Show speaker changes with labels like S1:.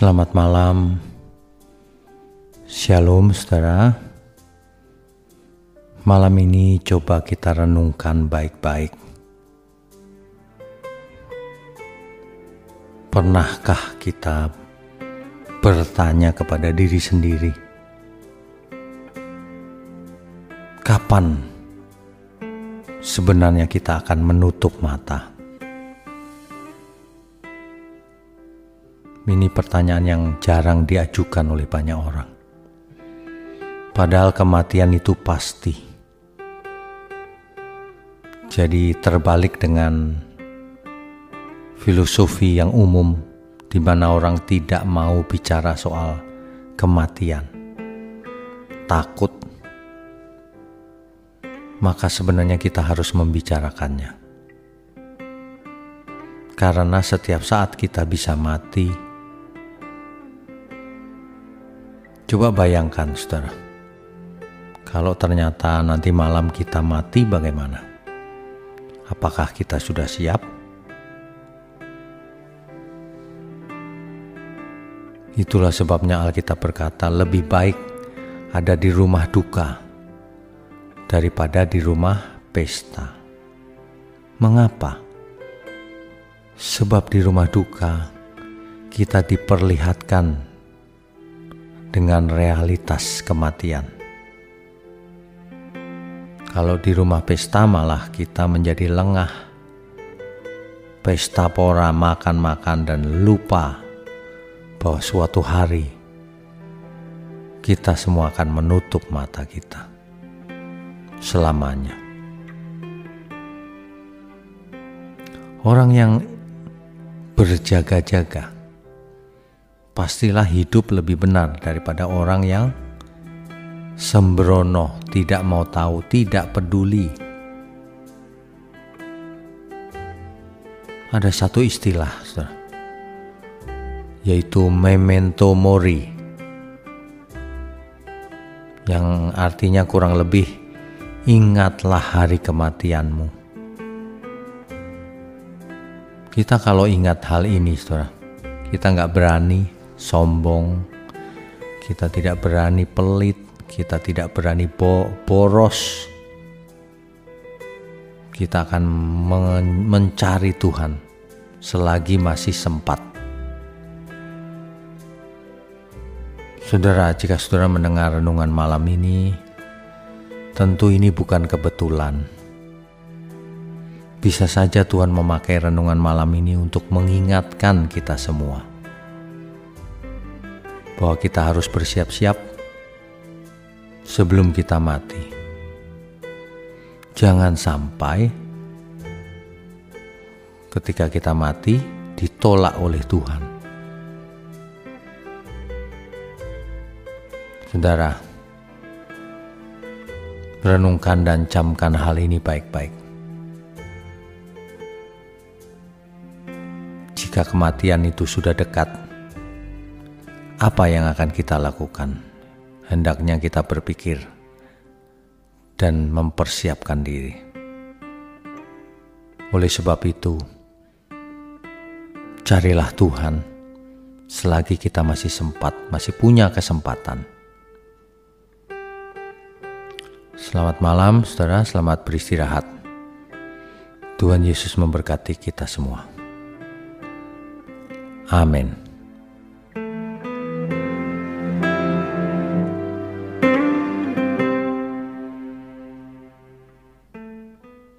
S1: Selamat malam, Shalom saudara. Malam ini coba kita renungkan baik-baik. Pernahkah kita bertanya kepada diri sendiri, kapan sebenarnya kita akan menutup mata? Ini pertanyaan yang jarang diajukan oleh banyak orang. Padahal kematian itu pasti. Jadi terbalik dengan filosofi yang umum di mana orang tidak mau bicara soal kematian. Takut. Maka sebenarnya kita harus membicarakannya. Karena setiap saat kita bisa mati, Coba bayangkan, saudara, kalau ternyata nanti malam kita mati, bagaimana? Apakah kita sudah siap? Itulah sebabnya Alkitab berkata, "Lebih baik ada di rumah duka daripada di rumah pesta." Mengapa? Sebab di rumah duka kita diperlihatkan dengan realitas kematian. Kalau di rumah pesta malah kita menjadi lengah. Pesta pora makan-makan dan lupa bahwa suatu hari kita semua akan menutup mata kita selamanya. Orang yang berjaga-jaga pastilah hidup lebih benar daripada orang yang sembrono, tidak mau tahu, tidak peduli. Ada satu istilah, yaitu memento mori, yang artinya kurang lebih ingatlah hari kematianmu. Kita kalau ingat hal ini, saudara, kita nggak berani sombong, kita tidak berani pelit, kita tidak berani bo boros. Kita akan men mencari Tuhan selagi masih sempat. Saudara, jika saudara mendengar renungan malam ini, tentu ini bukan kebetulan. Bisa saja Tuhan memakai renungan malam ini untuk mengingatkan kita semua bahwa kita harus bersiap-siap sebelum kita mati. Jangan sampai ketika kita mati ditolak oleh Tuhan. Saudara, renungkan dan camkan hal ini baik-baik. Jika kematian itu sudah dekat, apa yang akan kita lakukan? Hendaknya kita berpikir dan mempersiapkan diri. Oleh sebab itu, carilah Tuhan selagi kita masih sempat, masih punya kesempatan. Selamat malam, saudara. Selamat beristirahat. Tuhan Yesus memberkati kita semua. Amin.